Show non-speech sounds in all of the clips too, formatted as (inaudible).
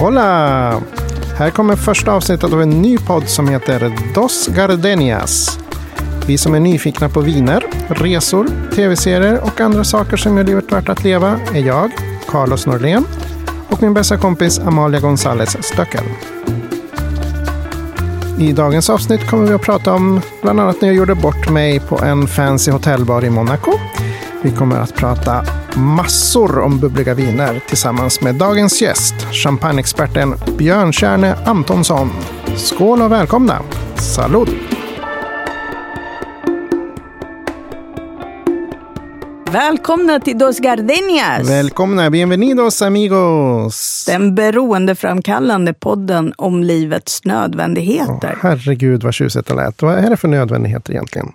Hola! Här kommer första avsnittet av en ny podd som heter Dos Gardenias. Vi som är nyfikna på viner, resor, tv-serier och andra saker som gör livet värt att leva är jag, Carlos Norlén och min bästa kompis Amalia González Stöckel. I dagens avsnitt kommer vi att prata om bland annat när jag gjorde bort mig på en fancy hotellbar i Monaco. Vi kommer att prata massor om bubbliga viner tillsammans med dagens gäst, champagneexperten Björn Kärne Antonsson. Skål och välkomna! Salud! Välkomna till Dos Gardenias! Välkomna, bienvenidos amigos! Den beroendeframkallande podden om livets nödvändigheter. Åh, herregud vad tjusigt det lät. Vad är det för nödvändigheter egentligen?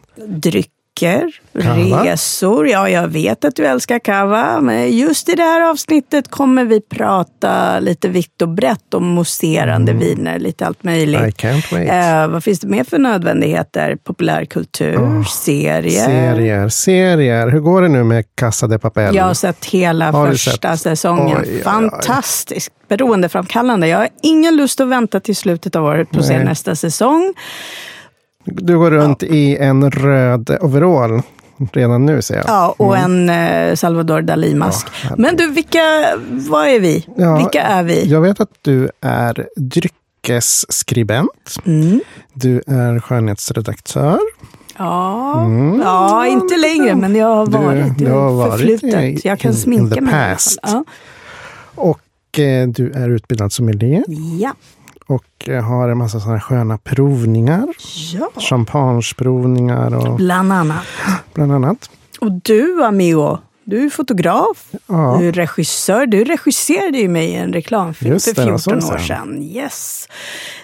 Drycker, Kava. resor. Ja, jag vet att du älskar kava. Men just i det här avsnittet kommer vi prata lite vitt och brett om mousserande viner. Lite allt möjligt. Mm. I can't wait. Eh, vad finns det mer för nödvändigheter? Populärkultur, serier. Serier, serier. Hur går det nu med Casa de Papel? Jag har sett hela Har första sett? säsongen. Oj. Fantastiskt beroendeframkallande. Jag har ingen lust att vänta till slutet av året på att se nästa säsong. Du går runt i en röd overall redan nu ser jag. Ja, och en eh, Salvador Dalí-mask. Ja. Men du, vilka, vad är vi? Ja, vilka är vi? Jag vet att du är dryckesskribent. Mm. Du är skönhetsredaktör. Ja, ja, inte längre, men jag har Du- varit. du Jag har varit förflutet. i- Jag kan in- in sminka mig. fall. Och eh, du är utbildad sommelier. Ja. Ja. Och eh, har en massa sådana sköna provningar. ja, Champagneprovningar och bland annat. bland annat. Och du, amigo, du är fotograf. Ja. Du är regissör. Du regisserade ju mig i en reklamfilm Just för det, det var 14 så år sedan. Yes.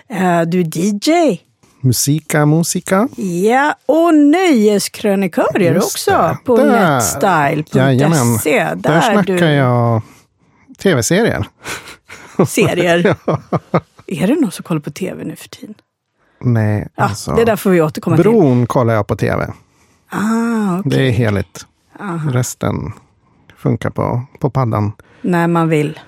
Eh, du är DJ. Musika, musika. Ja, och nöjeskrönikör är du också det. på netstyle.se. Där, Där snackar du jag tv-serier. serier. (laughs) Är det någon som kollar på tv nu för tiden? Nej, Ja, alltså. det där får vi återkomma till. Bron kollar jag på tv. Ah, okej. Det är heligt. Resten funkar på, på paddan När man vill.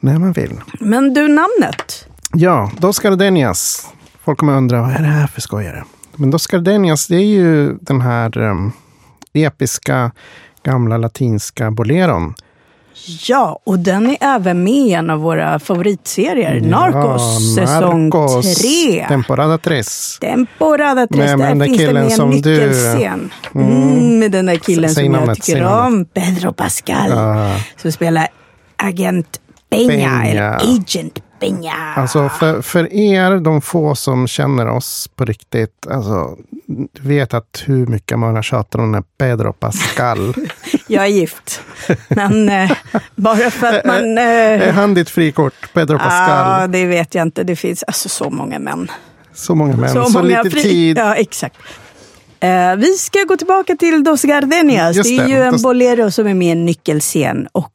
när man vill. Men du, namnet? Ja, Dos Gardenias. Folk kommer undra, vad är det här för skojare? Men Dos Gardenias, det är ju den här um, episka gamla latinska boleron. Ja, och den är även med i en av våra favoritserier. Narcos, säsong Narcos, tre. Temporada tres. Temporada 3. Med- med Där den finns det med en som du- nyckelscen. Mm, med den där killen Säg som jag tycker om. Pedro Pascal. Ah. Som spelar Agent Peña, Peña. eller Agent Peña. Alltså för, för er, de få som känner oss på riktigt, alltså, vet att hur mycket man har tjatat om den här Pedro Pascal. (laughs) Jag är gift. Men eh, bara för att man... är Eh, han ditt frikort, Pedro Ja, Pascal? det vet jag inte. Det finns alltså så många män. så många män, så, många lite fri- tid. Ja, exakt. Eh, vi ska gå tillbaka till Dos Gardenias. Just det är det. ju en bolero som är med i en nyckelscen. Och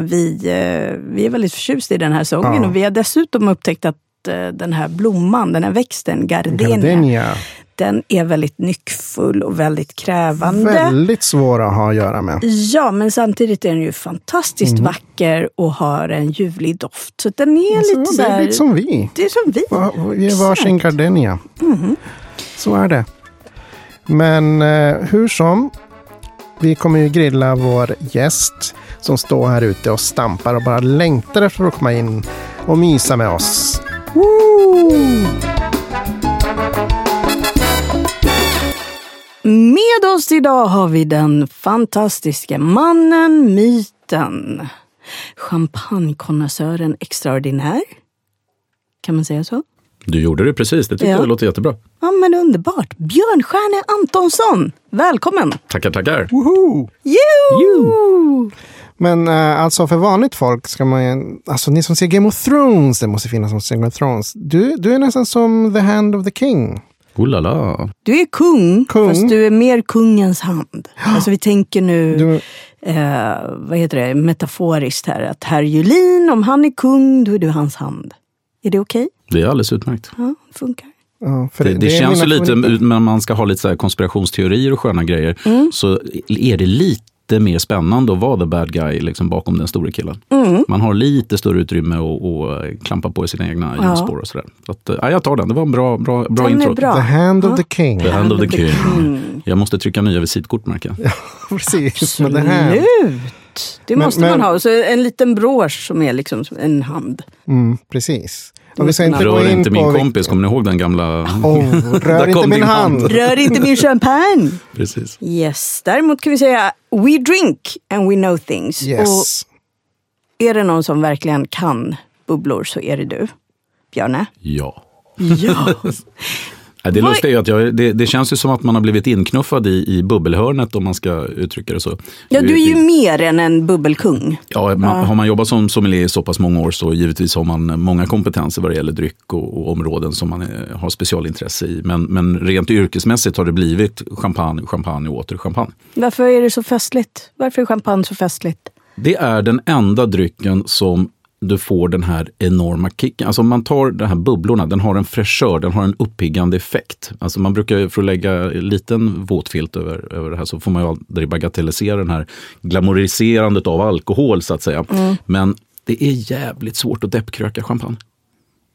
vi, eh, vi är väldigt förtjusta i den här sången. Ja. Och vi har dessutom upptäckt att eh, den här blomman, den här växten, gardenia, Gardenia. den är väldigt nyckfull och väldigt krävande. Väldigt svåra att ha att göra med. Ja, men samtidigt är den ju fantastiskt Mm. vacker och har en ljuvlig doft. Så den är Så lite så det är här... lite som vi. Det är som vi. Va- Vi är varsin gardenia. Mhm. Så är det. Men eh, hur som, vi kommer ju grilla vår gäst som står här ute och stampar och bara längtar efter att komma in och mysa med oss. Woo! Med oss idag har vi den fantastiska mannen, myten. Champagnekonnässören extraordinär. Kan man säga så? Du gjorde det precis, det tycker Ja. jag låter jättebra. Ja, men underbart. Björnstjärne Antonsson, välkommen! Tackar, tackar. Woho! Jo! Men eh, alltså för vanligt folk ska man ju, alltså ni som ser Game of Thrones, det måste finnas som ser Game of Thrones. Du, du är nästan som the hand of the king. Oh la la. Du är kung, Kung. fast du är mer kungens hand. (gasps) Alltså vi tänker nu, Du, eh, vad heter det, metaforiskt här, att herr Julin, om han är kung, då är du hans hand. Är det okej? Det är alldeles utmärkt. Ja, det funkar. ja, för Det, det, är känns ju lite, men man ska ha lite så här konspirationsteorier och sköna grejer, Mm. så är det lite mer spännande att vara the bad guy liksom bakom den stora killen. Mm. Man har lite större utrymme att att klampa på sina egna Ja. hjulspår och sådär. Så att, ja, jag tar den, det var en bra, bra, bra Den intro. bra. The hand of the king. The hand of the king. Jag måste trycka nya visitkort märker jag. (laughs) Precis, med the hand. Absolut. Det Men- måste men- man ha. Och så en liten brosch som är liksom som en hand. Mm, precis. Och vi ska inte gå Rör in inte på... min kompis, kommer ni ihåg den gamla? Oh, rör (laughs) inte min hand. hand. Rör inte min champagne! (laughs) Precis. Yes. Däremot kan vi säga we drink and we know things. Yes. Och är det någon som verkligen kan bubblor så är det du, Björne. Ja. Ja. (laughs) Det lustiga är att jag, det, det känns ju som att man har blivit inknuffad i, i bubbelhörnet om man ska uttrycka det så. ja, du är ju mer än en bubbelkung. Ja, man, har man jobbat som sommelier i så pass många år så givetvis har man många kompetenser vad det gäller dryck och, och områden som man eh, har specialintresse i. Men, men rent yrkesmässigt har det blivit champagne, champagne och åter champagne. Varför är det så festligt? Varför är champagne så festligt? Det är den enda drycken som du får den här enorma kicken. Alltså om man tar de här bubblorna, den har en fräschör, den har en uppiggande effekt. Alltså man brukar, för att lägga en liten våtfilt över, över det här så får man ju aldrig bagatellisera den här glamoriserandet av alkohol så att säga. Men det är jävligt svårt att deppkröka champagne.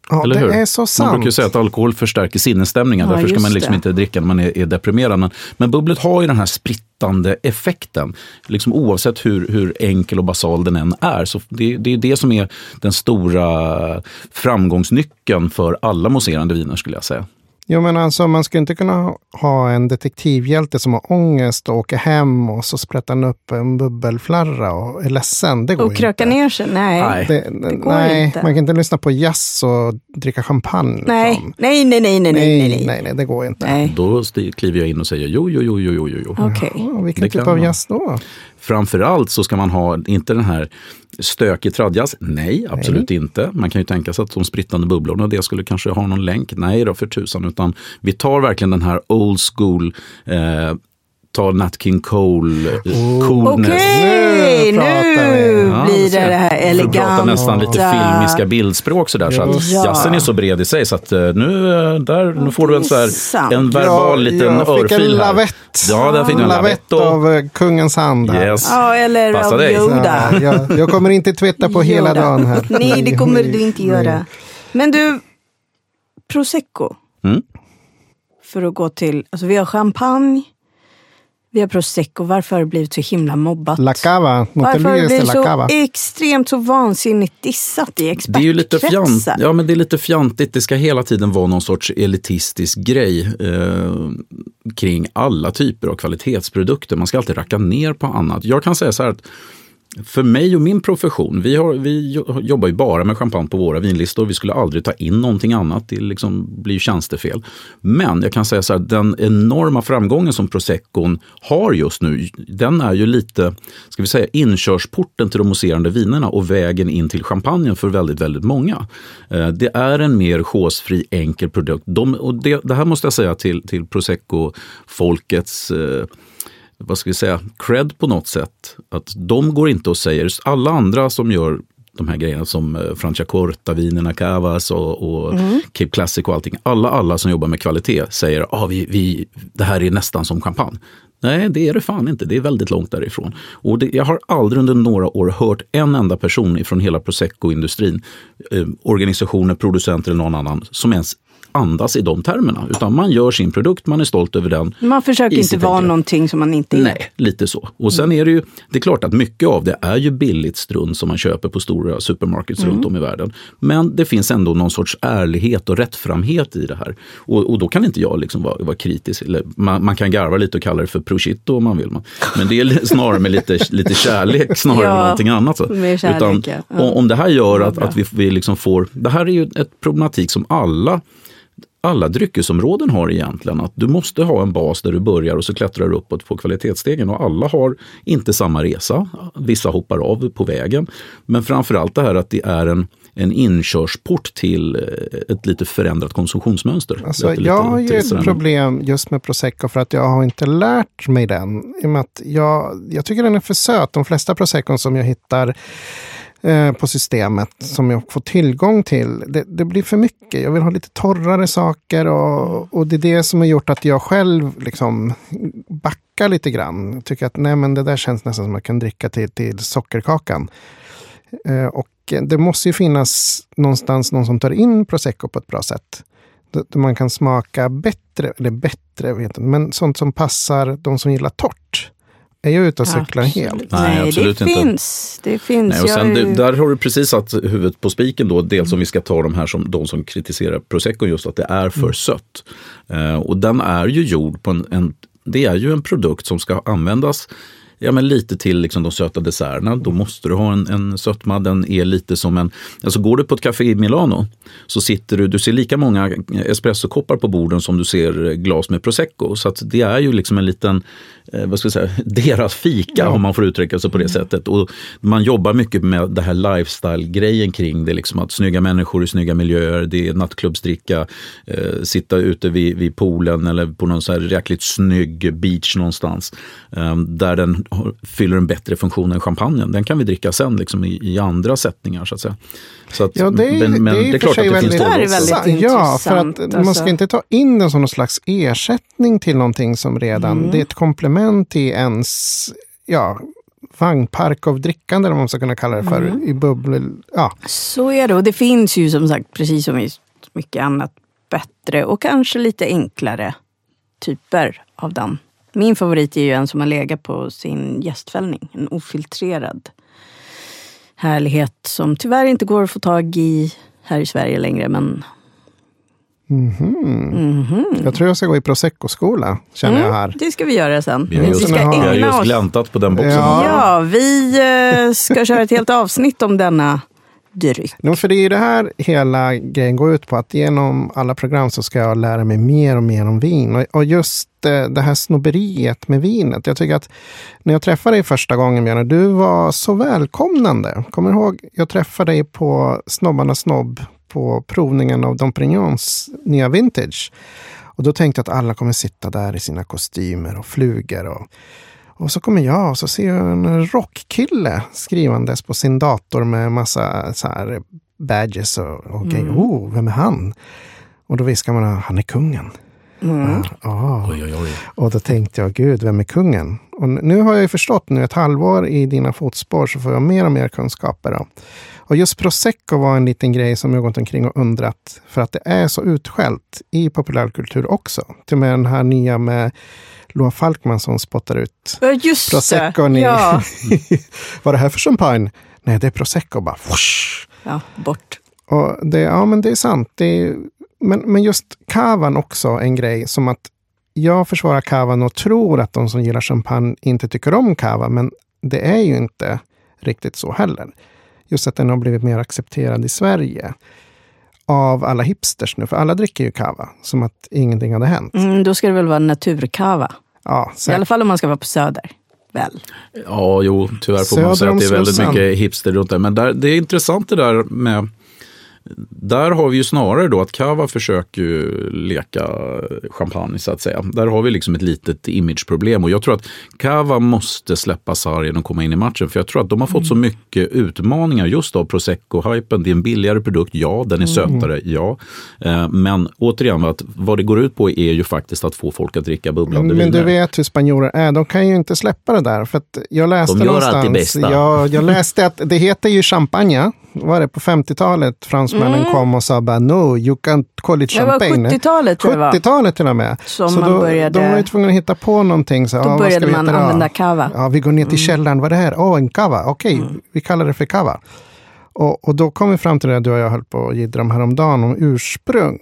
Ja, Eller det hur? är så Man sant. brukar ju säga att alkohol förstärker sinnesstämningen. Ja, Därför ska man liksom det. inte dricka när man är, är deprimerad. Men, men bubblet har ju den här sprittande effekten. Liksom oavsett hur, hur enkel och basal den än är. Så det, det är det som är den stora framgångsnyckeln för alla mousserande viner skulle jag säga. Jo, men alltså man skulle inte kunna ha en detektivhjälte som har ångest och åker hem och så sprättar han upp en bubbelflarra och är ledsen. Det går Och kröka inte. ner sig? Nej. Nej. Det, går nej, inte. man kan inte lyssna på jazz och dricka champagne. Nej. liksom. nej, nej, nej, nej, nej, nej, nej. nej, det går inte. nej. Då kliver jag in och säger jo, jo, jo, jo, jo, jo. Okej. Ja, vilken Det typ av jazz då? Framförallt så ska man ha, inte den här stökig tradjazz. Nej, absolut inte. Man kan ju tänka sig att de sprittande bubblorna, det skulle kanske ha någon länk. Nej då, för tusan. Utan vi tar verkligen den här old school, eh, tar Nat King Cole, eh, coolness. Okej, Nu pratar vi. nu Ja, blir du det det här eleganta. prata nästan lite filmiska bildspråk sådär. Så att Ja. jazzen är så bred i sig så att eh, nu, eh, där, nu får du en, så här, en verbal jag, liten jag fick en örfil här. lavett. Ja, där fick du en lavett. och- av kungens hand. här. Yes. Ja, eller Passa av dig. Yoda. Ja, jag, jag kommer inte twittra på hela dagen här. (laughs) Nej, det kommer du inte göra. Men du, prosecco. Mm. För att gå till, alltså vi har champagne, vi har prosecco. Varför har det blivit så himla mobbat? La cava, Varför har det blivit så cava. extremt, så vansinnigt dissat i Det är ju lite fjant, expertkretsar? ja, men det är lite fjantigt. Det ska hela tiden vara någon sorts elitistisk grej eh, kring alla typer av kvalitetsprodukter. Man ska alltid racka ner på annat. Jag kan säga så här att för mig och min profession, vi, har, vi jobbar ju bara med champagne på våra vinlistor. Vi skulle aldrig ta in någonting annat. Det liksom blir ju tjänstefel. Men jag kan säga så här, den enorma framgången som Proseccon har just nu, den är ju lite, ska vi säga, inkörsporten till de mousserande vinerna och vägen in till champagnen för väldigt, väldigt många. Eh, det är en mer chosefri, enkel produkt. De, och det, det här måste jag säga till, till Prosecco-folkets eh, vad ska vi säga, cred på något sätt. Att de går inte och säger, alla andra som gör de här grejerna som eh, Franciacorta-vinerna, Cavas och, och Cape Classic och allting. Alla, alla som jobbar med kvalitet säger att ah, vi, vi, det här är nästan som champagne. Nej, det är det fan inte. Det är väldigt långt därifrån. Och det, jag har aldrig under några år hört en enda person från hela Prosecco-industrin, eh, organisationer, producenter eller någon annan, som ens andas i de termerna. Utan man gör sin produkt, man är stolt över den. Man försöker inte vara någonting som man inte är. Nej, lite så. Och sen är det ju, det är klart att mycket av det är ju billigt strunt som man köper på stora supermarkets runt om i världen. Men det finns ändå någon sorts ärlighet och rättframhet i det här. Och, och då kan inte jag liksom vara, vara kritisk. Eller man, man kan garva lite och kalla det för prosciutto om man vill. Men det är snarare med lite, lite kärlek snarare Ja, än någonting annat. Så. kärlek, Utan, ja. Om- Om det här gör att, att vi, vi liksom får, det här är ju ett problematik som alla alla dryckesområden har egentligen. Att du måste ha en bas där du börjar och så klättrar du uppåt på kvalitetsstegen. Och alla har inte samma resa. Vissa hoppar av på vägen. Men framförallt det här att det är en, en inkörsport till eh, ett lite förändrat konsumtionsmönster. Alltså, lite jag har ju ett problem just med prosecco för att jag har inte lärt mig den. I jag, jag tycker den är för söt. De flesta proseccon som jag hittar eh, på systemet som jag får tillgång till. Det, det, blir för mycket. Jag vill ha lite torrare saker och, och det är det som har gjort att jag själv liksom backar lite grann. Tycker att nej, men det där känns nästan som att man kan dricka till, till sockerkakan. Eh, och det måste ju finnas någonstans någon som tar in prosecco på ett bra sätt. Där man kan smaka bättre, eller bättre, vet inte, men sånt som passar de som gillar torrt. Är jag ute och cyklar absolut. helt? Nej, Nej, absolut det inte. finns. Det finns. Nej, och sen, det, ju- där har du precis satt huvudet på spiken då. Dels om vi ska ta de här som, de som kritiserar prosecco just att det är för sött. Eh, och den är ju gjord på en, en, det är ju en produkt som ska användas Ja, men lite till liksom de söta desserterna, då måste du ha en, en sötma. Den är lite som en... Alltså går du på ett café i Milano så sitter du, du ser lika många espressokoppar på borden som du ser glas med prosecco. Så att det är ju liksom en liten, eh, vad ska jag säga, (laughs) deras fika om man får uttrycka sig på det sättet. Och man jobbar mycket med det här lifestyle-grejen kring det. Liksom att snygga människor i snygga miljöer, det är nattklubbsdricka, eh, sitta ute vid, vid poolen eller på någon så här jäkligt snygg beach någonstans. Eh, där den fyller en bättre funktion än champagnen. Den kan vi dricka sen liksom i, i andra sättningar så att säga. Så att, Ja, det är, men, men det är, i och för sig det finns väldigt, Det är väldigt Ja, för att intressant, man alltså. ska inte ta in den som någon slags ersättning till någonting som redan, Mm. det är ett komplement till ens, ja, vagnpark av drickande, eller vad man ska kunna kalla det för, Mm. i bubblor. Ja, Så är det. Och det finns ju som sagt, precis som i mycket annat, bättre och kanske lite enklare typer av den. Min favorit är ju en som har legat på sin gästfällning. En ofiltrerad härlighet som tyvärr inte går att få tag i här i Sverige längre. Men jag tror jag ska gå i prosecco-skola, känner jag här. det ska vi göra sen. Vi har just, ska vi har just gläntat på den boxen. Ja. Ja, vi eh, ska köra ett helt avsnitt om denna dryck. No, för det är ju det här hela grejen går ut på, att genom alla program så ska jag lära mig mer och mer om vin. Och, och just eh, det här snobberiet med vinet. Jag tycker att när jag träffade dig första gången, Björn, du var så välkomnande. Kommer du ihåg, jag träffade dig på Snobbarnas snobb på provningen av Dom Prignons nya vintage. Och då tänkte jag att alla kommer sitta där i sina kostymer och flugor. Och, och så kommer jag och så ser jag en rockkille skrivandes på sin dator med massa så här badges och, och grejer. Oh, vem är han? Och då viskar man att han är kungen. Ja, ja. Oj, oj, oj. Och då tänkte jag, gud, vem är kungen? Och nu har jag ju förstått, nu ett halvår i dina fotspår så får jag mer och mer kunskaper. Då. Och just prosecco var en liten grej som jag gått omkring och undrat. För att det är så utskällt i populärkultur också. Till och med den här nya med Loa Falkman som spottar ut just Prosecco. det. Ja. (laughs) Vad är det här för champagne? Nej, det är prosecco bara. Whoosh. ja, bort. Och det, ja, men det är sant. Det är, men, men just kavan också en grej som att jag försvarar kavan och tror att de som gillar champagne inte tycker om kava, men det är ju inte riktigt så heller. Just att den har blivit mer accepterad i Sverige av alla hipsters nu, för alla dricker ju kava som att ingenting hade hänt. Mm, då ska det väl vara naturkava. Ja, I alla fall om man ska vara på Söder. Väl? Ja, jo, tyvärr får man Söder säga om att det är väldigt mycket hipster runt där. Men där, det är intressant det där med där har vi ju snarare då att Cava försöker leka champagne så att säga. Där har vi liksom ett litet imageproblem och jag tror att Cava måste släppa sargen och komma in i matchen för jag tror att de har fått så mycket utmaningar just av prosecco-hypen. Det är en billigare produkt, ja, den är sötare, ja. Eh, Men återigen, att vad det går ut på är ju faktiskt att få folk att dricka bubblande Men du viner. vet hur spanjorer är, de kan ju inte släppa det där. För jag läste De gör någonstans, alltid bästa. Jag, jag läste att det heter ju champagne. Var det på 50-talet fransmännen kom och sa bara no, you can't call it Det var champagne. 70-talet tror jag det var. 70-talet till och med. Som så man då, började- de var ju tvungna att hitta på någonting. Så, Då ska började man använda kava. Ja, vi går ner till Mm. källaren. Vad är det här? Åh, en kava. Okej, vi kallar det för kava. Och, och då kom vi fram till det du och jag höll på att jiddra om häromdagen, om ursprung.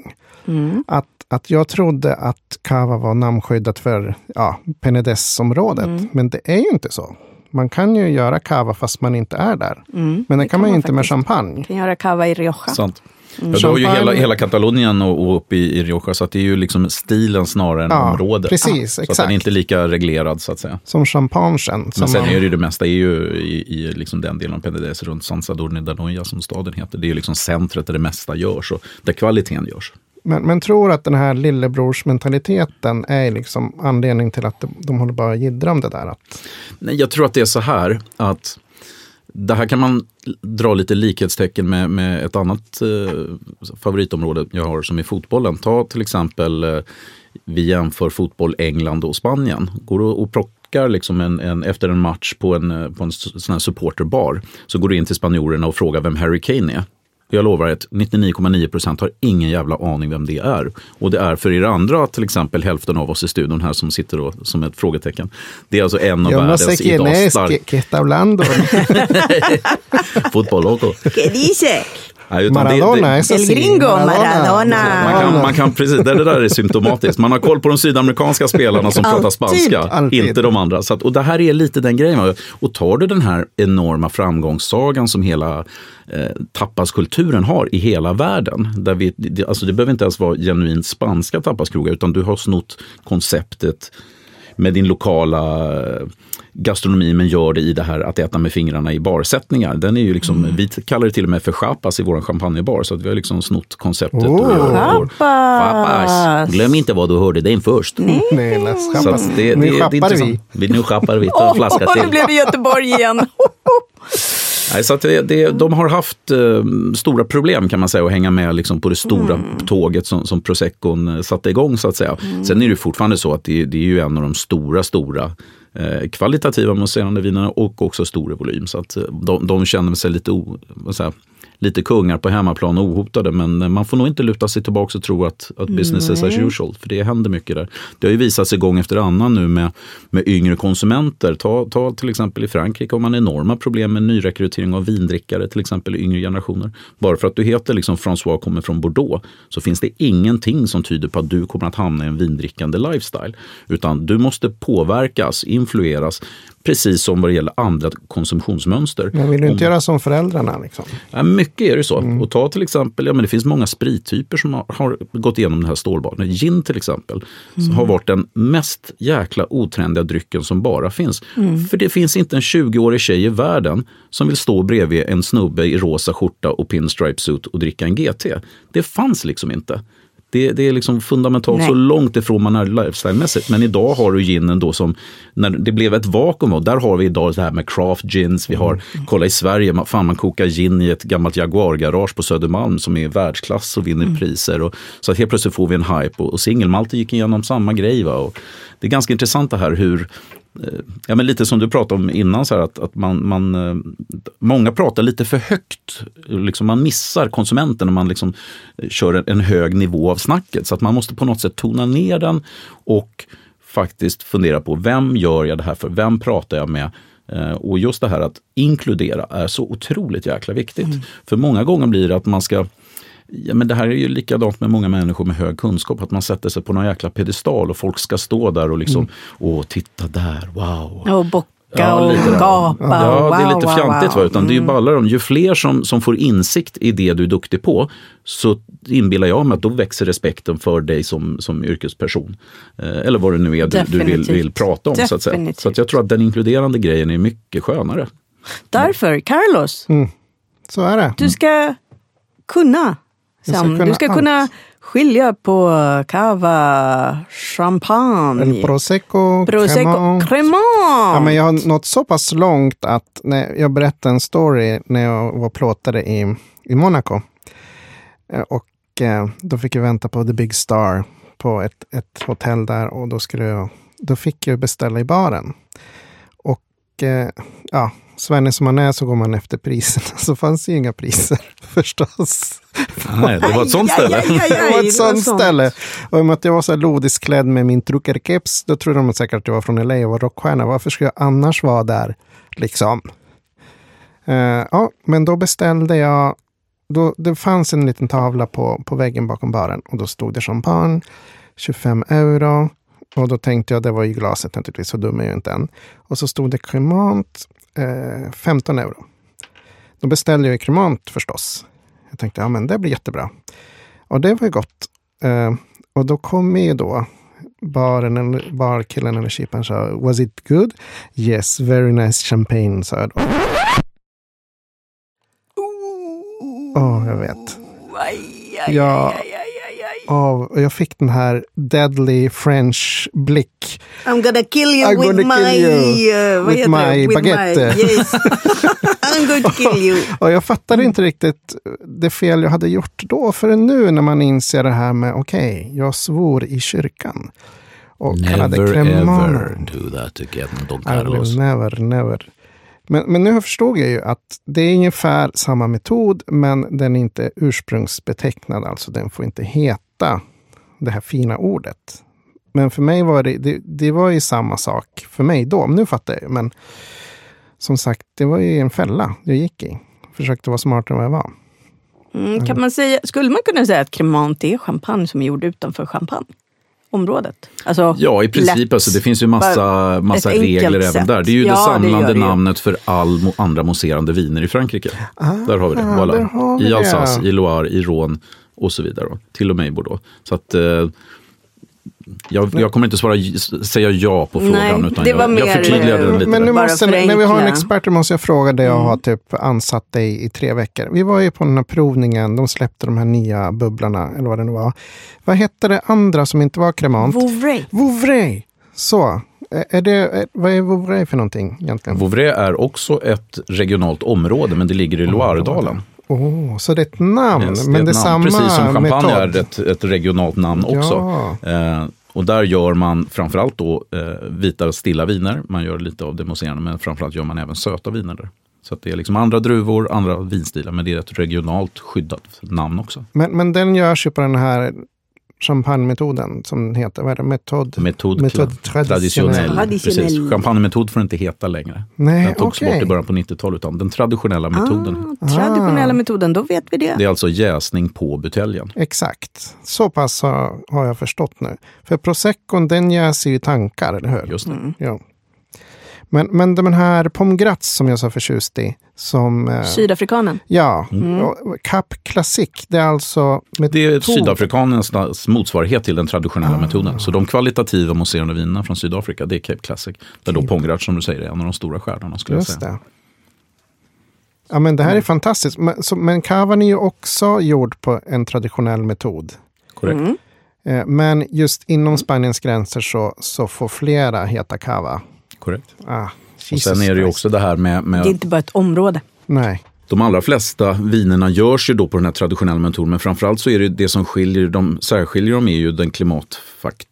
Mm. Att, att jag trodde att kava var namnskyddat för ja, Penedès-området. Mm. Men det är ju inte så. Man kan ju göra kava fast man inte är där. Mm. Men det, kan man ju inte med champagne. kan göra kava i Rioja. Sant. Ja, du har ju hela, hela Katalonien och, och uppe i, i Rioja, så att det är ju liksom stilen snarare än Ja, området. precis, så att exakt. den är inte lika reglerad så att säga. Som champagne sen. Men som sen man- är det ju det mesta är ju i, i liksom den delen av Penedès runt San Sadurni d'Anoia som staden heter. Det är ju liksom centret där det mesta görs och där kvaliteten görs. Men, men tror att den här lillebrorsmentaliteten är liksom anledning till att de, de håller bara jiddra om det där. Att, Nej, jag tror att det är så här att det här kan man dra lite likhetstecken med, med ett annat eh, favoritområde jag har som är fotbollen. Ta till exempel, eh, vi jämför fotboll England och Spanien. Går du och plockar liksom en, en, efter en match på en, eh, på en sån här supporterbar så går du in till spanjorerna och frågar vem Harry Kane är. Jag lovar att 99,9 procent har ingen jävla aning vem det är. Och det är för er andra, till exempel hälften av oss i studion här som sitter då, som ett frågetecken. Det är alltså en av no världens idag es, stark... que, que está hablando. Fotboll loco. Nej, utan Maradona, det, det, El gringo, Maradona. man kan, man kan, precis, det där är symptomatiskt. Man har koll på de sydamerikanska spelarna som pratar spanska, Alltid. inte de andra. Så att, och det här är lite den grejen. Och tar du den här enorma framgångssagan som hela eh, tapaskulturen har i hela världen. Där vi, det, alltså det behöver inte ens vara genuint spanska tapaskrogar utan du har snott konceptet med din lokala eh, gastronomi men gör det i det här att äta med fingrarna i barsättningar. Den är ju liksom, Vi kallar det till och med för chapas i vår champagnebar så att vi har liksom snott konceptet. och Oh. gör- gör- Chapas. Glöm inte vad du hörde den först. Nej, las Så chapas. att det, nu det, det är chappar vi. vi. Nu chappar vi, ta (laughs) en flaska till. nu blev det Göteborg igen. (laughs) Nej, så att det, det, de har haft eh, stora problem kan man säga att hänga med liksom, på det stora tåget som, som Proseccon eh, satte igång så att säga. Sen är det fortfarande så att det, det är ju en av de stora, stora Eh, kvalitativa mousserande vinerna och också stor volym. Så att eh, de, de känner sig lite, o, vad lite kungar på hemmaplan och ohotade. Men man får nog inte luta sig tillbaka och tro att, att business is as usual. För det händer mycket där. Det har ju visat sig gång efter annan nu med, med yngre konsumenter. Ta, ta till exempel i Frankrike har man enorma problem med nyrekrytering av vindrickare, till exempel i yngre generationer. Bara för att du heter liksom François och kommer från Bordeaux så finns det ingenting som tyder på att du kommer att hamna i en vindrickande lifestyle. Utan du måste påverkas, influeras, precis som vad det gäller andra konsumtionsmönster. Men vill du Om- inte göra som föräldrarna? Liksom? Ja, mycket är det så. Och ta till exempel, ja, men det finns många sprittyper som har, har gått igenom det här stålbadet. Gin till exempel så har varit den mest jäkla otrendiga drycken som bara finns. För det finns inte en 20-årig tjej i världen som vill stå bredvid en snubbe i rosa skjorta och pinstripe suit och dricka en GT. Det fanns liksom inte. Det, det är liksom fundamentalt Nej. så långt ifrån man är lifestylemässigt. Men idag har du ginen då som, när det blev ett vakuum, och där har vi idag det här med craft gins. Vi har, kolla i Sverige, man, fan man kokar gin i ett gammalt Jaguar-garage på Södermalm som är världsklass och vinner priser. Och, så att helt plötsligt får vi en hype och, och singelmalter gick igenom samma grej. Va? Och det är ganska intressant det här hur, Ja, men lite som du pratade om innan, så här, att, att man, man, eh, många pratar lite för högt. Liksom man missar konsumenten om man liksom eh, kör en, hög nivå av snacket. Så att man måste på något sätt tona ner den och faktiskt fundera på vem gör jag det här för? Vem pratar jag med? Eh, Och just det här att inkludera är så otroligt jäkla viktigt. För många gånger blir det att man ska Ja, men det här är ju likadant med många människor med hög kunskap, att man sätter sig på någon jäkla pedestal och folk ska stå där och liksom, åh, titta där, wow. Och bocka Ja, och lite gapa. Ja, det är wow, lite wow, fjantigt. wow. Va? Utan det är ju ballar om, ju fler som, som får insikt i det du är duktig på, så inbillar jag mig att då växer respekten för dig som, som yrkesperson. Eh, eller vad det nu är du, du vill, Definitivt. vill prata om. Så att, säga. Definitivt. så att jag tror att den inkluderande grejen är mycket skönare. Därför, Carlos, Så är det. du ska kunna. Ska kunna du ska allt. kunna skilja på cava, champagne, El prosecco, prosecco, cremant. cremant. Ja, men jag har nått så pass långt att när jag berättade en story när jag var plåtare i, i Monaco. Eh, Och eh, då fick jag vänta på The Big Star på ett, ett hotell där och då, skulle jag, då fick jag beställa i baren. Och eh, ja, Svenne som man är så går man efter priserna. (laughs) Så fanns ju inga priser (laughs) förstås. Nej, det var ett sånt ställe. Aj, aj, aj, aj, Det var det ett sånt sånt. ställe. Och i och med att jag var så här lodisklädd med min truckerkeps, då trodde de säkert att jag var från LA och var rockstjärna. Varför skulle jag annars vara där? Liksom. Eh, ja, men då beställde jag, då, det fanns en liten tavla på, på väggen bakom baren och då stod det champagne, 25 euro. Och då tänkte jag, det var ju glaset naturligtvis, så dum är jag inte än. Och så stod det cremant, eh, 15 euro. Då beställde jag cremant förstås. Jag tänkte, ja men det blir jättebra. Och det var ju gott. Eh, och då kom ju då baren, barkillen eller kyparen sa, was it good? Yes, very nice champagne, sa jag då. Åh, jag vet. Ja. Av, och jag fick den här deadly French blick. I'm gonna kill you I'm with gonna my... you uh, with my With baguette. yes. (laughs) I'm to kill you. Och jag fattade inte riktigt det fel jag hade gjort då förrän nu när man inser det här med okej, okay, jag svor i kyrkan. Och kallade Never cremona. ever do that again, Don I Carlos. will never, never. Men, men nu förstod jag ju att det är ungefär samma metod, men den är inte ursprungsbetecknad. Alltså den får inte heta det här fina ordet. Men för mig var det, det, det var ju samma sak för mig då. Nu fattar jag. Men som sagt, det var ju en fälla jag gick i. Försökte vara smartare än vad jag var. Mm, kan man säga, skulle man kunna säga att cremant är champagne som är gjord utanför champagne? Området? Alltså, Ja, i princip. lätt. Alltså, det finns ju massa, massa regler även sätt. där. Det är ju Ja, det samlande det namnet för all mo- andra mousserande viner i Frankrike. där har vi det. där Voilà. har vi I det. Alsace, i Loire, i Rhône och så vidare. då. Till och med i Bordeaux. Så att, eh, jag, jag kommer inte svara, säga ja på frågan. Nej, utan det jag, var jag mer, förtydligade den lite. Men nu måste, när vi har en expert måste jag fråga dig. Jag Mm. har typ ansatt dig i tre veckor. Vi var ju på den här provningen. De släppte de här nya bubblarna, eller vad det nu var. Vad hette det andra som inte var kremant? Vouvray. Vouvray! Så. Är- Är det, är- vad är Vouvray för någonting egentligen? Vouvray är också ett regionalt område, men det ligger i Loiredalen. Oh, så det är ett namn, Yes, det men det är samma Precis som champagne metod. är ett, ett regionalt namn också. Ja. Eh, och där gör man framförallt då eh, vita stilla viner. Man gör lite av det mousserande, men framförallt gör man även söta viner där. Så det är liksom andra druvor, andra vinstilar, men det är ett regionalt skyddat namn också. Men, men den görs ju på den här champagnemetoden som heter, vad är det, metod? Metod, Metod traditionell. traditionell. Precis. Champagnemetod får inte heta längre. Nej, Den togs okej. bort i början på 90-talet, utan den traditionella metoden. Ah, traditionella metoden, då vet vi det. Det är alltså jäsning på buteljen. Exakt. Så pass har, jag förstått nu. För proseccon den jäser ju i tankar, eller hur? Just det. Ja. Men, men den här pommes gratz som jag så förtjust i. Som, eh, Sydafrikanen. ja, och Cap Classic. Det är alltså Det är metod. sydafrikanernas motsvarighet till den traditionella metoden. Så de kvalitativa mousserande vinerna från Sydafrika, det är Cape Classic. Där då Pongratch, som du säger, är en av de stora stjärnorna skulle jag Just säga. det. Ja, men det här är fantastiskt. Men, så, men kavan är ju också gjord på en traditionell metod. Korrekt. Mm. Eh, men just inom Spaniens gränser så, så får flera heta kava. Korrekt. Ah, Och sen är det ju också det här med, Det är med inte bara ett område. Nej. de allra flesta vinerna görs ju då på den här traditionella metoden. Men framförallt så är det det som skiljer dem, särskiljer dem är ju den klimatfaktorn,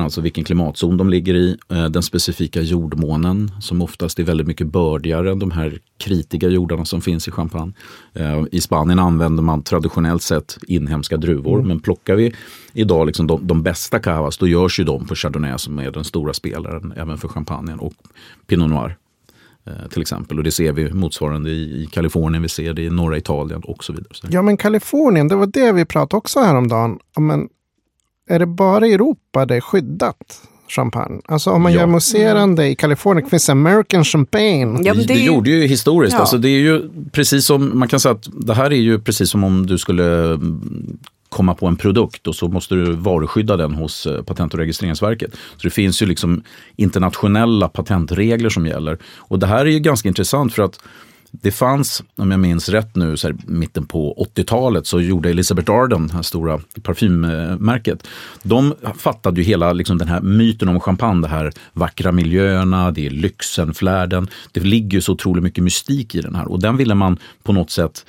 alltså vilken klimatzon de ligger i. eh, Den specifika jordmånen som oftast är väldigt mycket bördigare än de här kritiga jordarna som finns i Champagne. Eh, I Spanien använder man traditionellt sett inhemska druvor. Men plockar vi idag liksom de, de bästa cavas då görs ju de på Chardonnay som är den stora spelaren även för champagnen och Pinot Noir eh, till exempel. Och det ser vi motsvarande i, Kalifornien, vi ser det i norra Italien och så vidare. Ja, men Kalifornien, det var det vi pratade också häromdagen. Men är det bara i Europa det är skyddat champagne? Alltså om man Ja. gör mousserande i Kalifornien, finns det American champagne. Ja, men det, det gjorde ju historiskt. Ja. Alltså det är ju precis som, man kan säga att det här är ju precis som om du skulle mm, komma på en produkt och så måste du varuskydda den hos eh, Patent och registreringsverket. Så det finns ju liksom internationella patentregler som gäller. Och det här är ju ganska intressant för att det fanns, om jag minns rätt nu, så här, mitten på 80-talet så gjorde Elizabeth Arden, det här stora parfymmärket, de fattade ju hela liksom, den här myten om champagne, de här vackra miljöerna, det är lyxen, flärden. Det ligger ju så otroligt mycket mystik i den här och den ville man på något sätt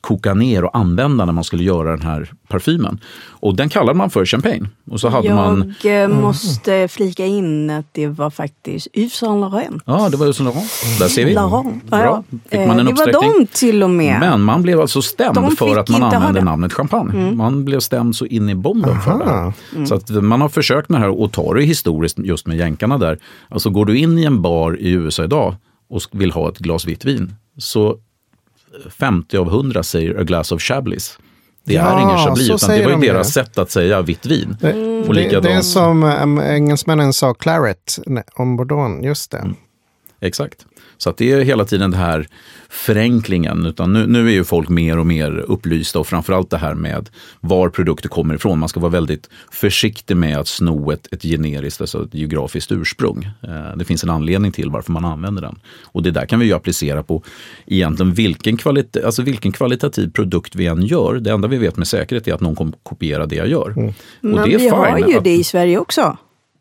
koka ner och använda när man skulle göra den här parfymen. Och den kallade man för champagne. Och så hade Jag man eh, måste flika in att det var faktiskt Yves Saint Laurent. Ja, det var ju Saint Laurent. Där ser vi. Laurent. Bra. Fick man en Eh, det var de till och med. Men man blev alltså stämd för att man använde. Mm. namnet champagne. Man blev stämd så in i bomben för det här. Så att man har försökt med det här och tar det historiskt just med jänkarna där. Alltså går du in i en bar i USA idag och vill ha ett glas vitt vin så 50 av 100 säger a glass of chablis. Det Ja, är ingen chablis utan det var ju de deras det. sätt att säga vitt vin. Det, Och det, det är som engelsmännen sa claret om Bordeaux, just det. Exakt. Så att det är hela tiden det här förenklingen. Utan nu, nu är ju folk mer och mer upplysta och framförallt det här med var produkter kommer ifrån. Man ska vara väldigt försiktig med att sno ett, ett generiskt, alltså ett geografiskt ursprung. Eh, det finns en anledning till varför man använder den. Och det där kan vi ju applicera på egentligen vilken, kvalit alltså vilken kvalitativ produkt vi än gör. Det enda vi vet med säkerhet är att någon kommer kopiera det jag gör. Mm. Och Men det är vi har ju att... det i Sverige också.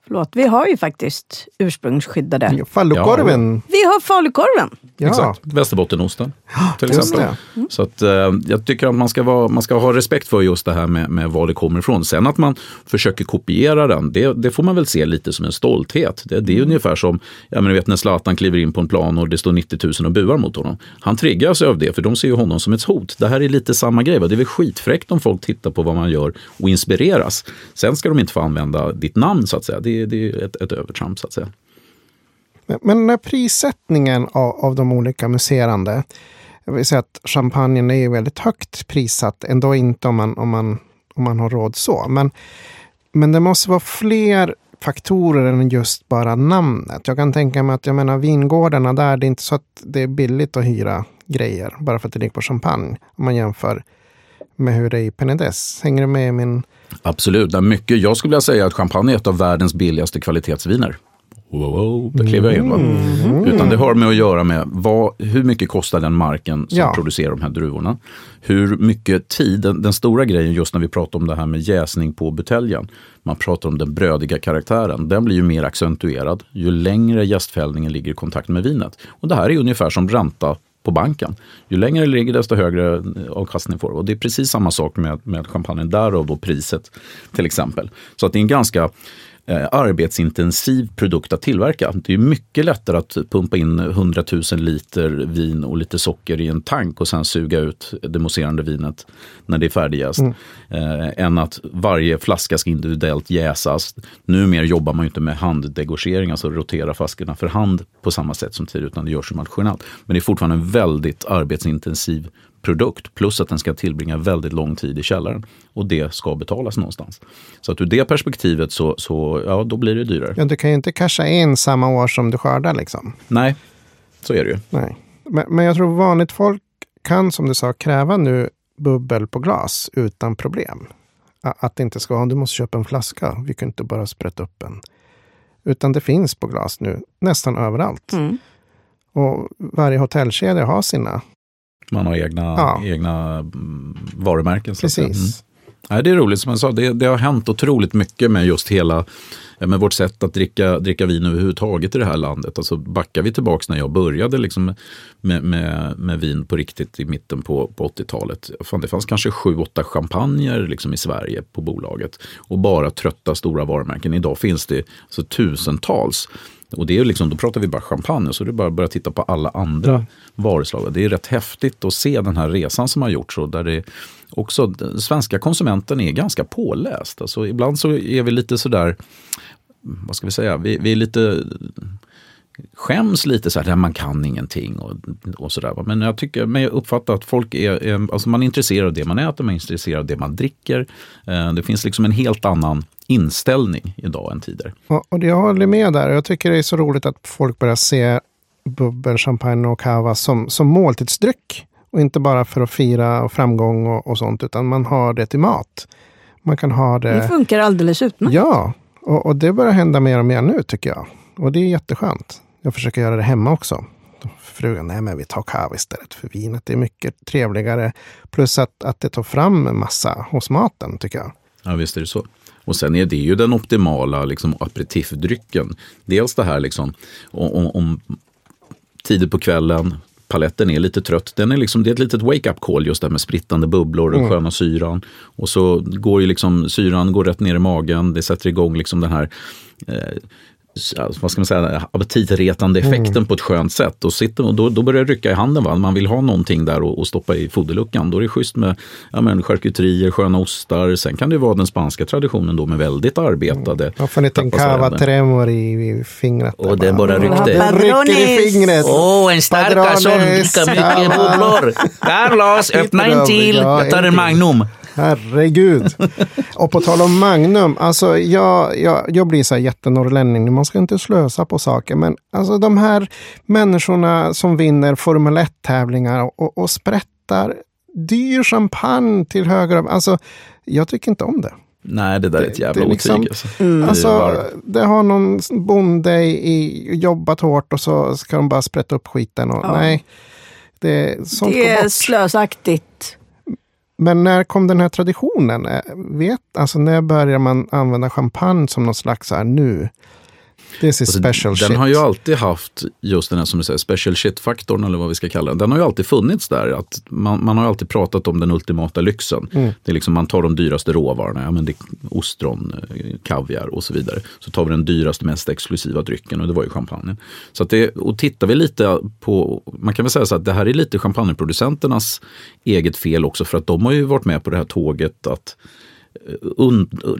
Förlåt, vi har ju faktiskt ursprungsskyddade. Ja, falukorven. Ja. Vi har falukorven. Ja. Exakt, Västerbottenosten till exempel. Mm. Så att, eh, jag tycker att man ska, vara, man ska ha respekt för just det här med, med var det kommer ifrån. Sen att man försöker kopiera den, det, det får man väl se lite som en stolthet. Det, det är mm. ungefär som ja, men vet, när Zlatan kliver in på en plan och det står 90 000 och buar mot honom. Han triggas av det, för de ser ju honom som ett hot. Det här är lite samma grej. Va? Det är väl skitfräckt om folk tittar på vad man gör och inspireras. Sen ska de inte få använda ditt namn så att säga. Det, det är ett, ett övertramp så att säga. Men men när prissättningen av, av de olika museerande. Jag vill säga att champagnen är väldigt högt prissatt. Ändå inte om man, om man, om man har råd så. Men, men det måste vara fler faktorer än just bara namnet. Jag kan tänka mig att jag menar vingårdarna där, det är inte så att det är billigt att hyra grejer bara för att det ligger på champagne. Om man jämför med hur det är i Penedès. Hänger du med i min... Absolut, mycket. Jag skulle vilja säga att champagne är ett av världens billigaste kvalitetsviner wow, wow, där klev jag in. Va? Mm. Utan det har med att göra med vad, hur mycket kostar den marken som ja. producerar de här druvorna. Hur mycket tid, den, den, stora grejen just när vi pratar om det här med jäsning på buteljen. Man pratar om den brödiga karaktären. Den blir ju mer accentuerad ju längre jästfällningen ligger i kontakt med vinet. Och det här är ungefär som ränta på banken. Ju längre det ligger desto högre avkastning får du. Och det är precis samma sak med, med champagnen, därav då priset till exempel. Så att det är en ganska eh, arbetsintensiv produkt att tillverka. Det är mycket lättare att pumpa in 100 000 liter vin och lite socker i en tank och sen suga ut det mousserande vinet när det är färdigjäst. Mm. Eh, än att varje flaska ska individuellt jäsas. Numera jobbar man ju inte med handdegorgering, alltså rotera flaskorna för hand på samma sätt som tidigare, utan det görs maskinellt. Men det är fortfarande en väldigt arbetsintensiv produkt plus att den ska tillbringa väldigt lång tid i källaren. Och det ska betalas någonstans. Så att ur det perspektivet så, så ja, då blir det dyrare. Ja, du kan ju inte casha in samma år som du skördar liksom. Nej, så är det ju. Nej. Men, men jag tror vanligt folk kan, som du sa, kräva nu bubbel på glas utan problem. Att det inte ska vara, du måste köpa en flaska, vi kan inte bara sprätta upp en. Utan det finns på glas nu, nästan överallt. Mm. Och varje hotellkedja har sina man har egna, ja. egna mm, varumärken. Precis. Mm. Nej, det är roligt, som jag sa, det, det, har hänt otroligt mycket med just hela med vårt sätt att dricka, dricka vin överhuvudtaget i det här landet. Alltså backar vi tillbaka när jag började liksom med, med, med vin på riktigt i mitten på, på 80-talet. det fanns kanske sju, åtta champagner liksom i Sverige på bolaget. Och bara trötta stora varumärken. Idag finns det alltså tusentals. Och det är liksom, då pratar vi bara champagne, så det är bara att börja titta på alla andra mm. varuslag. Det är rätt häftigt att se den här resan som har gjorts. Och där det också, den svenska konsumenten är ganska påläst. Alltså, ibland så är vi lite sådär, vad ska vi säga, vi, vi är lite skäms lite så här, man kan ingenting och, och sådär. Men jag, tycker, men jag uppfattar att folk är, alltså man är intresserad av det man äter, man är intresserad av det man dricker. Eh, det finns liksom en helt annan inställning idag än tidigare. Och, och jag håller med där. Jag tycker det är så roligt att folk börjar se bubbel, champagne och cava som, som måltidsdryck. Och inte bara för att fira framgång och, och sånt, utan man har det till mat. Man kan ha det... Det funkar alldeles utmärkt. Ja, och, och det börjar hända mer och mer nu tycker jag. Och det är jätteskönt. Jag försöker göra det hemma också. Frugan, nej men vi tar kava istället för vinet. Det är mycket trevligare. Plus att, att det tar fram en massa hos maten tycker jag. Ja visst är det så. Och sen är det ju den optimala liksom, aperitifdrycken. Dels det här liksom, om, om tidigt på kvällen, paletten är lite trött. Den är liksom, det är ett litet wake-up call just det här med sprittande bubblor och mm. sköna syran. Och så går ju liksom syran går rätt ner i magen. Det sätter igång liksom den här eh, vad ska man säga, aptitretande mm. effekten mm. på ett skönt sätt. Och, sitter, och då, då börjar det rycka i handen. Va? Man vill ha någonting där och, och stoppa i foderluckan. Då är det schysst med ja, men, charkuterier, sköna ostar. Sen kan det vara den spanska traditionen då med väldigt arbetade. Mm. Jag får en liten cava tremor i, i fingret. Och det bara ryckte. Den rycker i fingret. Åh, oh, en stark sån. Dricka mycket bubblor. Carlos, öppna en till. Jag tar en Magnum. Herregud. Och på tal om Magnum, alltså jag, jag, jag blir så här jättenorrlänning. Man ska inte slösa på saker. Men alltså de här människorna som vinner Formel 1-tävlingar och, och sprättar dyr champagne till höger. Alltså, jag tycker inte om det. Nej, det där är ett jävla är liksom- otyg. Alltså. Mm. Alltså, det har någon bonde i, jobbat hårt och så ska de bara sprätta upp skiten. Och, Ja. Nej, det, sånt Det är slösaktigt. Men när kom den här traditionen? Eh, Vet, alltså när börjar man använda champagne som någon slags här, nu? This is Alltså, special den shit. har ju alltid haft just den här som du säger, special shit-faktorn eller vad vi ska kalla den. Den har ju alltid funnits där. Att man, man har ju alltid pratat om den ultimata lyxen. Mm. Det är liksom, man tar de dyraste råvarorna, ja, men det ostron, eh, kaviar och så vidare. Så tar vi den dyraste, mest exklusiva drycken och det var ju champagnen. Så att det, och tittar vi lite på, man kan väl säga så att det här är lite champagneproducenternas eget fel också för att de har ju varit med på det här tåget att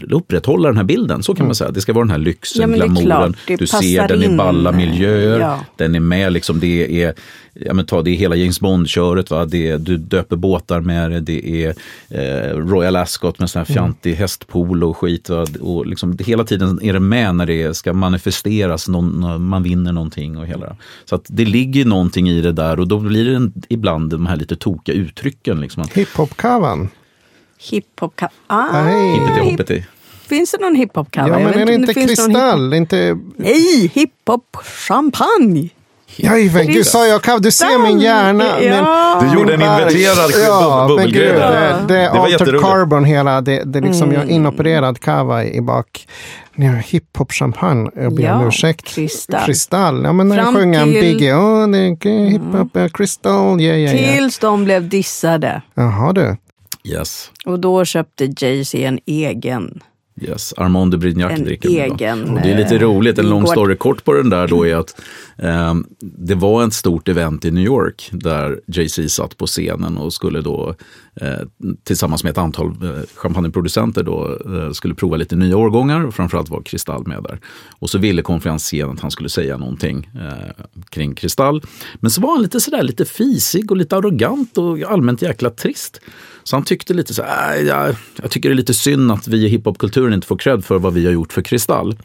upprätthålla den här bilden. Så kan man säga. Det ska vara den här lyxen, Ja, glamouren. du ser den i in. balla miljöer. Ja. Den är med, liksom, det är Ja, men ta, det är hela James Bond-köret, va? Det är, du döper båtar med det, det är eh, Royal Ascot med sån här fjantig hästpolo och skit. Va? Och liksom, hela tiden är det med när det ska manifesteras, någon, man vinner någonting och hela det. Så att det ligger någonting i det där och då blir det en, ibland de här lite tokiga uttrycken. Liksom, Hiphop-kavan. Hiphop ah, hip. Finns det någon hiphop-cover? Ja, Jag men är det om inte kristall? Inte... Nej, hiphop-champagne. Jajamän, gud sa jag kav? Du ser min hjärna. Ja. min- Du gjorde en inverterad Ja, bub- men bubbelgrej gud, där. det, det är Det var jätteroligt. carbon hela. Det, det är liksom, jag Mm. inopererad kava i bak. Ni har hiphop-champagne. Jag ber om Ja, ursäkt. kristall. Kristall. Ja, men när jag sjöng en till- Biggie. Oh, det är hiphop, mm. kristall. Yeah, yeah, yeah. Tills de blev dissade. Jaha du. Yes. Och då köpte Jay-Z en egen. Yes, Armand de Brignac En dricker egen, Och det är lite eh, roligt, en lång story kort på den där då är att Ehm, det var ett stort event i New York där Jay-Z satt på scenen och skulle då eh, tillsammans med ett antal eh, champagneproducenter då eh, skulle prova lite nya årgångar och framförallt var Kristall med där. Och så ville konferensen att han skulle säga någonting kring Kristall. Men så var han lite sådär lite fisig och lite arrogant och allmänt jäkla trist. Så han tyckte lite så här, jag, jag tycker det är lite synd att vi i hiphopkulturen inte får cred för vad vi har gjort för Kristall.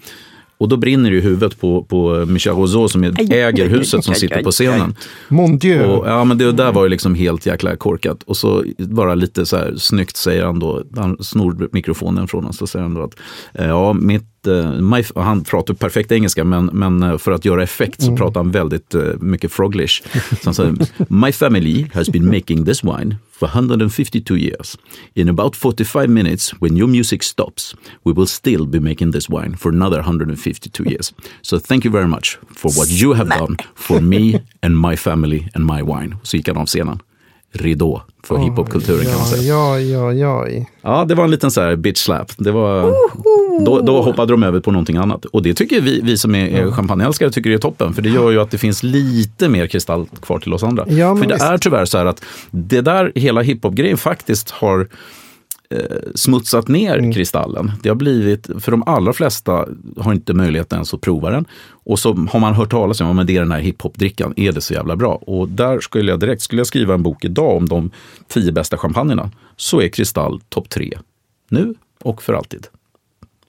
Och då brinner det i huvudet på, på Michel Rousseau som äger huset som sitter på scenen. Mon Dieu. Och, ja, men det där var ju liksom helt jäkla korkat. Och så bara lite så här snyggt säger han då, han snor mikrofonen från oss, så säger han då att eh, ja, mitt, han pratar perfekt engelska, men, men eh, för att göra effekt så pratar han väldigt eh, mycket froglish. Så han säger, my family has been making this wine for 152 years. In about 45 minutes, when your music stops, we will still be making this wine for another 152 years. So thank you very much for what you have done for me and my family and my wine. Så gick han av scenen. Ridå för hiphopkulturen kan man säga. Ja, ja, ja, ja. Ja, det var en liten så här bitch slap. Det var, då, då hoppade de över på någonting annat. Och det tycker vi, vi som är är champagneälskare tycker det är toppen. För det gör ju att det finns lite mer kristall kvar till oss andra. Ja, för det visst. är tyvärr så här att det där hela hiphop-grejen faktiskt har smutsat ner Mm. kristallen. Det har blivit, för de allra flesta har inte möjlighet ens att prova den. Och så har man hört talas om, men det är den här hiphop-drickan, är det så jävla bra? Och där skulle jag direkt, skulle jag skriva en bok idag om de tio bästa champagnerna, så är kristall topp tre. Nu och för alltid.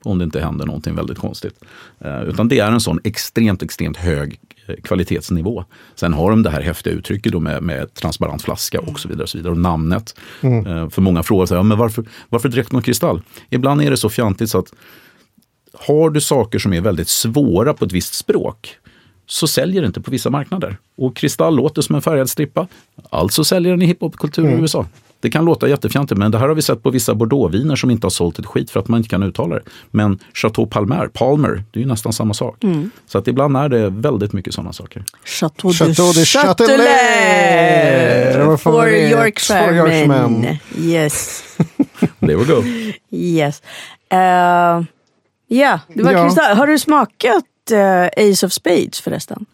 Om det inte händer någonting väldigt konstigt. Eh, utan det är en sån extremt, extremt hög eh, kvalitetsnivå. Sen har de det här häftiga uttrycket då med, med transparent flaska och så vidare. Och, så vidare. och namnet. Eh, för många frågar sig, ja, men varför, varför direkt någon kristall? Ibland är det så fjantigt så att har du saker som är väldigt svåra på ett visst språk så säljer det inte på vissa marknader. Och kristall låter som en färgad strippa. Alltså säljer den i hiphopkultur i USA. Det kan låta jättefjantigt, men det här har vi sett på vissa bordeauxviner som inte har sålt ett skit för att man inte kan uttala det. Men Chateau Palmer, Palmer, det är ju nästan samma sak. Så att ibland är det väldigt mycket sådana saker. Chateau, Chateau de Châtelet! For Yorkshire men. Yes. (laughs) There we go. Yes. Eh, ja, det var Ja. kristall. Har du smakat eh, Ace of Spades förresten?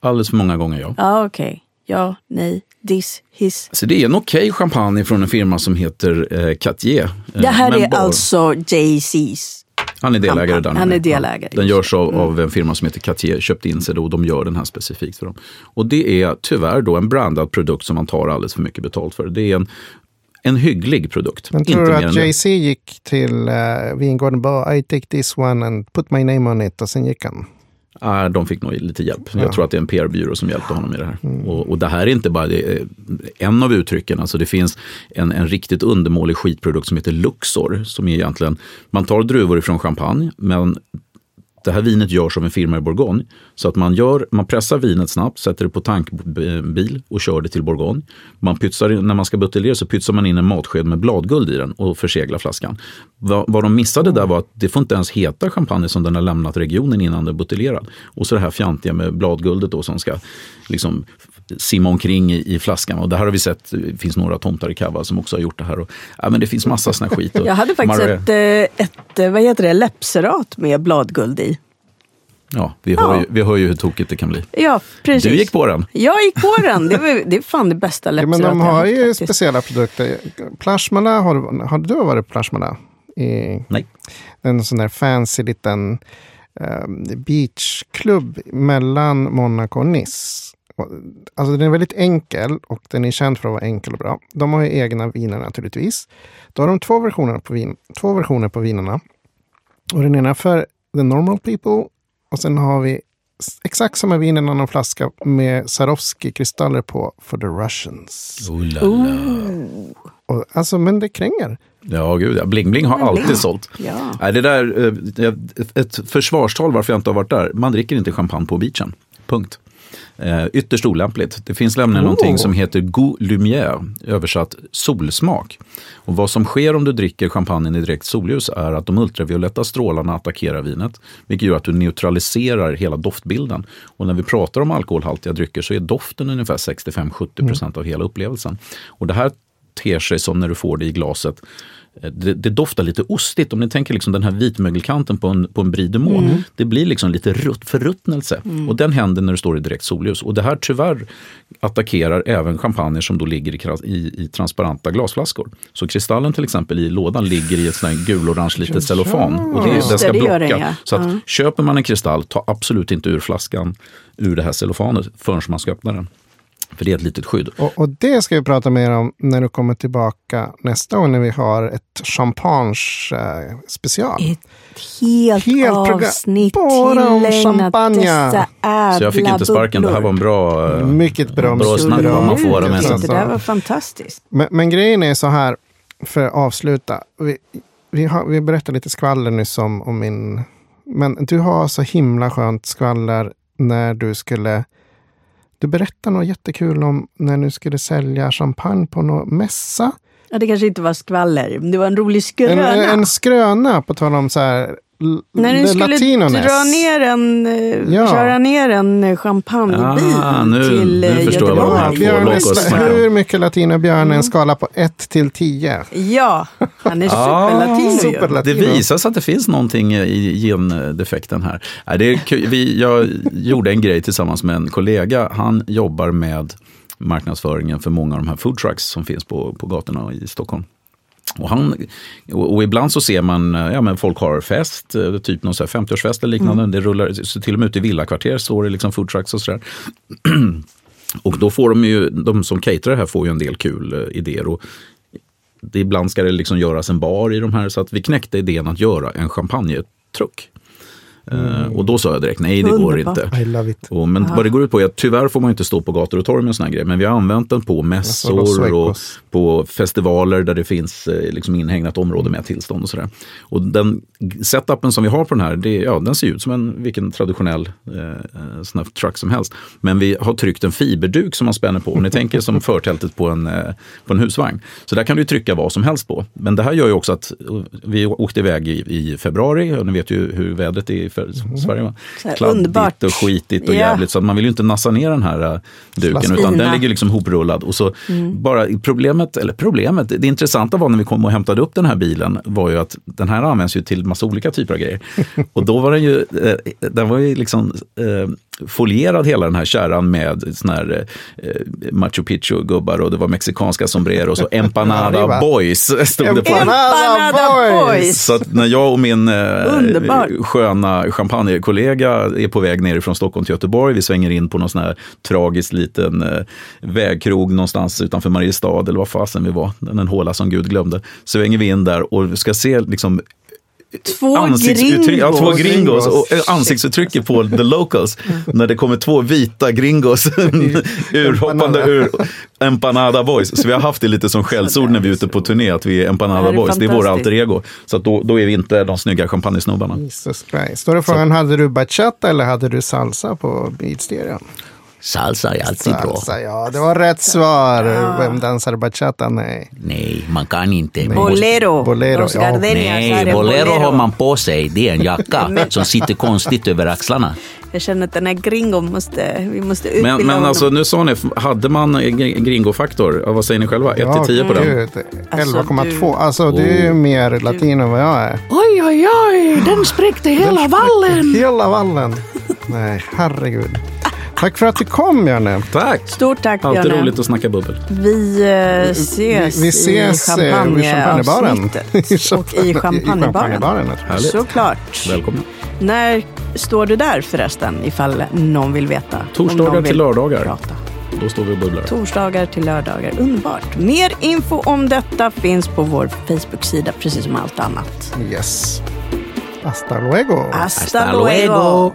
Alldeles för många gånger, ja. Ja, okej. Ja, nej, this, his. Så det är en okej champagne från en firma som heter eh, Cartier. Eh, Det här men är bara- alltså Jay-Z's. Han är delägare där. han är delägare. Den görs av, av en firma som heter Cartier, köpt in sig då och de gör den här specifikt för dem. Och det är tyvärr då en brandad produkt som man tar alldeles för mycket betalt för. Det är en en hygglig produkt. Men tror Inte du att. JC gick till uh, vingården och bara I take this one and put my name on it och sen gick han? Ah, de fick nog lite hjälp. Ja. Jag tror att det är en PR-byrå som hjälpte honom i det här. Mm. Och, och det här är inte bara det, är en av uttrycken. Alltså det finns en, en riktigt undermålig skitprodukt som heter Luxor. Som är egentligen, man tar druvor ifrån champagne, men det här vinet görs av en firma i Bourgogne. Så att man, gör, man pressar vinet snabbt, sätter det på tankbil och kör det till Bourgogne. Man pytsar, när man ska buteljera så pytsar man in en matsked med bladguld i den och förseglar flaskan. Vad, vad de missade där var att det får inte ens heta champagne som den har lämnat regionen innan den är buteljerad. Och så det här fjantiga med bladguldet då som ska liksom simma omkring i, i flaskan. Och det här har vi sett, det finns några tomtar i Cava som också har gjort det här. Och, ja, men det finns massa sån här skit. Och (laughs) Jag hade faktiskt Marais- ett, eh, ett, eh, vad heter det, läppserat med bladguld i. Ja, vi hör, ju, vi hör ju hur tokigt det kan bli. Ja, precis. Du gick på den. (laughs) Jag gick på den. Det, var, det är fan det bästa Ja, läppseratet men de har ju faktiskt. speciella produkter. Plasmala, har, du- har du varit på Plasmala? I Nej. en sån där fancy liten um, beachklubb mellan Monaco och Nice. Alltså den är väldigt enkel och den är känd för att vara enkel och bra. De har ju egna viner naturligtvis. Då har de två versioner på, vin, två versioner på vinerna. Och den ena för the normal people och sen har vi exakt samma vin i en annan flaska med Swarovski-kristaller på for the Russians. Oh, la, alltså, men det kränger. Ja, gud ja. Bling Bling har Men alltid bling. sålt. Ja. Nej, det där, eh, ett- ett försvarstal varför jag inte har varit där. Man dricker inte champagne på beachen. Punkt. Eh, ytterst olämpligt. Det finns nämligen Oh. någonting som heter goût lumière, översatt solsmak. Och vad som sker om du dricker champagnen i direkt solljus är att de ultravioletta strålarna attackerar vinet, vilket gör att du neutraliserar hela doftbilden. Och när vi pratar om alkoholhaltiga drycker så är doften ungefär 65-70 procent av hela upplevelsen. Och det här ter sig som när du får det i glaset. Eh, Det, det doftar lite ostigt. Om ni tänker liksom den här vitmögelkanten på en, på en Brie de Meaux. Det blir liksom lite rutt, förruttnelse. Och den händer när du står i direkt solljus. Och det här tyvärr attackerar även champagner som då ligger i, i, i transparenta glasflaskor. Så kristallen till exempel i lådan ligger i ett sånt gulorange litet cellofan. Och det, Just den ska det, det blocka. den, ja. Så att köper man en kristall, ta absolut inte ur flaskan ur det här cellofanet förrän man ska öppna den. För det är ett litet skydd. Och, och det ska vi prata mer om när du kommer tillbaka nästa gång när vi har ett champagne special. Ett helt, Helt avsnitt bara om tillägnat champagne. dessa ädla Så jag fick inte sparken, det här var en bra, eh, Mycket bra. bra snack bra. vad man får sig. Det där var fantastiskt. Men, men grejen är så här, för att avsluta. Vi, vi, har, vi berättade lite skvaller nyss om, om min... Men du har så himla skönt skvaller när du skulle... Du berättade något jättekul om när du skulle sälja champagne på någon mässa. Ja, det kanske inte var skvaller, det var en rolig En, skröna. en skröna, på tal om så här... När du skulle dra ner en, eh, Ja. köra ner en eh, champagnebil Ah, nu- till nu eh, jag Göteborg. två Björn, hur mycket latino är Björn? En skala på 1 till 10. Ja, han är Ah, superlatino ju. superlatino. Det visar sig att det finns någonting i gendefekten här. Det är kul. Vi, jag gjorde en grej tillsammans med en kollega. Han jobbar med marknadsföringen för många av de här food trucks som finns på, på gatorna i Stockholm. Och, han, och, ibland så ser man, eh, ja men folk har fest, eh, typ någon så här 50-årsfest eller liknande. Det rullar, så till och med ute i villakvarter står det liksom food trucks och sådär. (clears throat) Och då får de ju, de som caterar här får ju en del kul eh, idéer. Och det, ibland ska det liksom göras en bar i de här, så att vi knäckte idén att göra en champagnetruck. Eh, och då sa jag direkt, nej det går Underbart. inte. Och, men vad det går ut på är att tyvärr får man inte stå på gator och torg med såna här grejer. Men vi har använt den på mässor Los och på festivaler där det finns eh, liksom inhägnat område med tillstånd och sådär. Och den setupen som vi har på den här, det, ja, den ser ut som en vilken traditionell eh, sån här truck som helst. Men vi har tryckt en fiberduk som man spänner på. Om ni tänker som förtältet på en, eh, på en husvagn. Så där kan du trycka vad som helst på. Men det här gör ju också att eh, vi åkte iväg i, i februari. Och ni vet ju hur vädret är för, Sverige. Va? Så här Kladdigt underbart. och skitigt och Ja. jävligt. Så man vill ju inte nassa ner den här uh, duken. Utan den ligger liksom hoprullad. Och så bara problemet, eller problemet, det intressanta var när vi kom och hämtade upp den här bilen var ju att den här används ju till massa olika typer av grejer. (laughs) Och då var den ju, eh, den var ju liksom eh, folierad hela den här kärran med sån här eh, Machu Picchu-gubbar och det var mexikanska sombreros och (laughs) Empanada Boys (laughs) stod det på. Empanada Boys! Så att när jag och min eh, sköna champagnekollega är på väg ner från Stockholm till Göteborg, vi svänger in på någon sån här tragisk liten eh, vägkrog någonstans utanför Mariestad eller vad fasen vi var, en håla som Gud glömde. Svänger vi in där och ska se liksom Två ansiktsuttryck, ja, två gringos. och eh, ansiktsuttrycket på the locals. (laughs) när det kommer två vita gringos (laughs) urhoppande ur Empanada Boys. Så vi har haft det lite som skällsord när vi är ute på turné, att vi är Empanada Det är Boys. Det är våra alter ego. Så då, då är vi inte de snygga champagnesnubbarna. Jesus Christ. Då är frågan, hade du bachata eller hade du salsa på beatstereon? Salsa är alltid bra. Salsa, ja. Det var rätt svar. Vem dansar bachata? Nej. Nej, man kan inte. Måste- Bolero. Bolero, ja. Nej, bolero har man på sig. Det är en jacka (laughs) som sitter konstigt över axlarna. Jag känner att den här gringon måste, vi måste utbilda Men, men honom. alltså nu sa ni, hade man gr- gringofaktor? Ja, vad säger ni själva? 1 till 10 på den? gud. Alltså, 11,2. Alltså, du är ju mer latin än vad jag är. Oj, oj, oj, den spräckte hela vallen. Hela vallen. Nej, herregud. Tack för att du kom, Björne. Tack! Stort tack Alltid Björne. roligt att snacka bubbel. Vi eh, ses, vi, vi ses i eh, vid champagnebaren. (laughs) och i champagnebaren. Såklart. Välkomna. När står du där förresten, ifall någon vill veta? Torsdagar någon till vill lördagar. Prata. Då står vi och bubblar. Torsdagar till lördagar. Underbart. Mer info om detta finns på vår Facebook-sida, precis som allt annat. Yes. Hasta luego. Hasta, Hasta luego. luego.